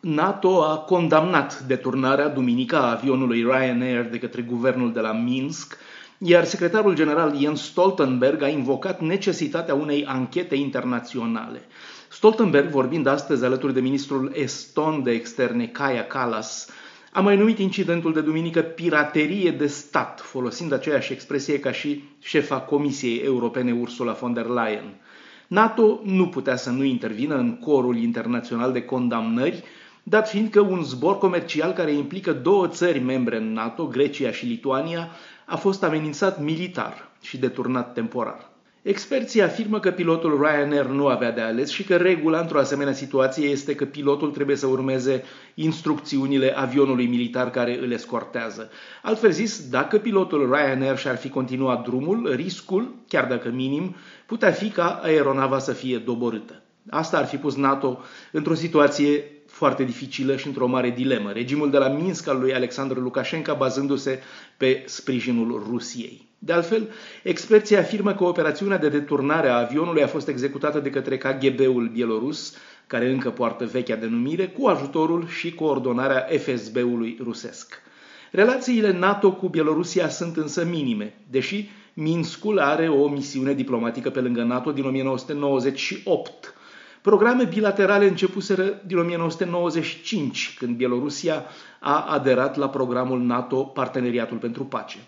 NATO a condamnat deturnarea duminica a avionului Ryanair de către guvernul de la Minsk, iar secretarul general Jens Stoltenberg a invocat necesitatea unei anchete internaționale. Stoltenberg, vorbind astăzi alături de ministrul eston de externe Kaja Kallas, a mai numit incidentul de duminică piraterie de stat, folosind aceeași expresie ca și șefa Comisiei Europene Ursula von der Leyen. NATO nu putea să nu intervină în corul internațional de condamnări, dat fiind că un zbor comercial care implică două țări membre în NATO, Grecia și Lituania, a fost amenințat militar și deturnat temporar. Experții afirmă că pilotul Ryanair nu avea de ales și că regula într-o asemenea situație este că pilotul trebuie să urmeze instrucțiunile avionului militar care îl escortează. Altfel zis, dacă pilotul Ryanair și-ar fi continuat drumul, riscul, chiar dacă minim, putea fi ca aeronava să fie doborâtă. Asta ar fi pus NATO într-o situație foarte dificilă și într-o mare dilemă. Regimul de la Minsk al lui Alexandru Lukashenko bazându-se pe sprijinul Rusiei. De altfel, experții afirmă că operațiunea de deturnare a avionului a fost executată de către KGB-ul bielorus, care încă poartă vechea denumire, cu ajutorul și coordonarea FSB-ului rusesc. Relațiile NATO cu Bielorusia sunt însă minime, deși Minskul are o misiune diplomatică pe lângă NATO din 1998. Programe bilaterale începuseră din 1995, când Bielorusia a aderat la programul NATO Parteneriatul pentru Pace.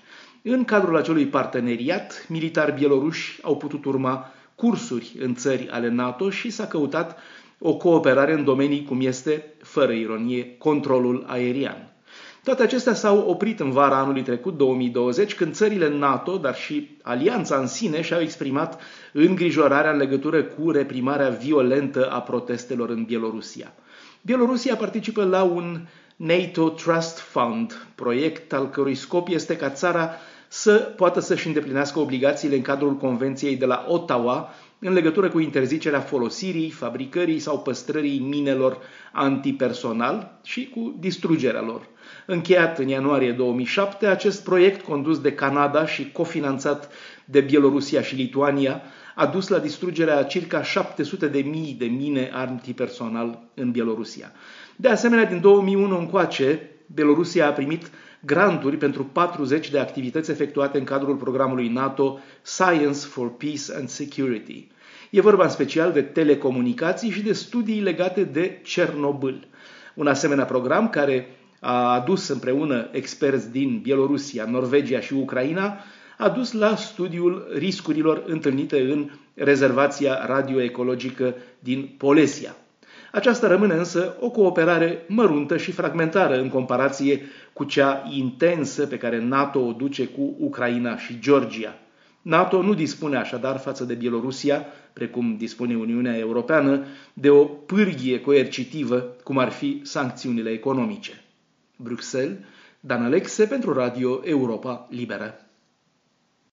În cadrul acelui parteneriat, militari bieloruși au putut urma cursuri în țări ale NATO și s-a căutat o cooperare în domenii cum este, fără ironie, controlul aerian. Toate acestea s-au oprit în vara anului trecut, 2020, când țările NATO, dar și alianța în sine, și-au exprimat îngrijorarea în legătură cu reprimarea violentă a protestelor în Bielorusia. Bielorusia participă la un NATO Trust Fund, proiect al cărui scop este ca țara să poată să-și îndeplinească obligațiile în cadrul Convenției de la Ottawa în legătură cu interzicerea folosirii, fabricării sau păstrării minelor antipersonal și cu distrugerea lor. Încheiat în ianuarie 2007, acest proiect condus de Canada și cofinanțat de Bielorusia și Lituania a dus la distrugerea a circa 700 de mii de mine antipersonal în Bielorusia. De asemenea, din 2001 încoace, Bielorusia a primit granturi pentru 40 de activități efectuate în cadrul programului NATO Science for Peace and Security. E vorba în special de telecomunicații și de studii legate de Cernobâl. Un asemenea program care a adus împreună experți din Bielorusia, Norvegia și Ucraina, a dus la studiul riscurilor întâlnite în rezervația radioecologică din Polesia. Aceasta rămâne însă o cooperare măruntă și fragmentară în comparație cu cea intensă pe care NATO o duce cu Ucraina și Georgia. NATO nu dispune așadar față de Bielorusia, precum dispune Uniunea Europeană, de o pârghie coercitivă, cum ar fi sancțiunile economice. Bruxelles, Dan Alexe pentru Radio Europa Liberă.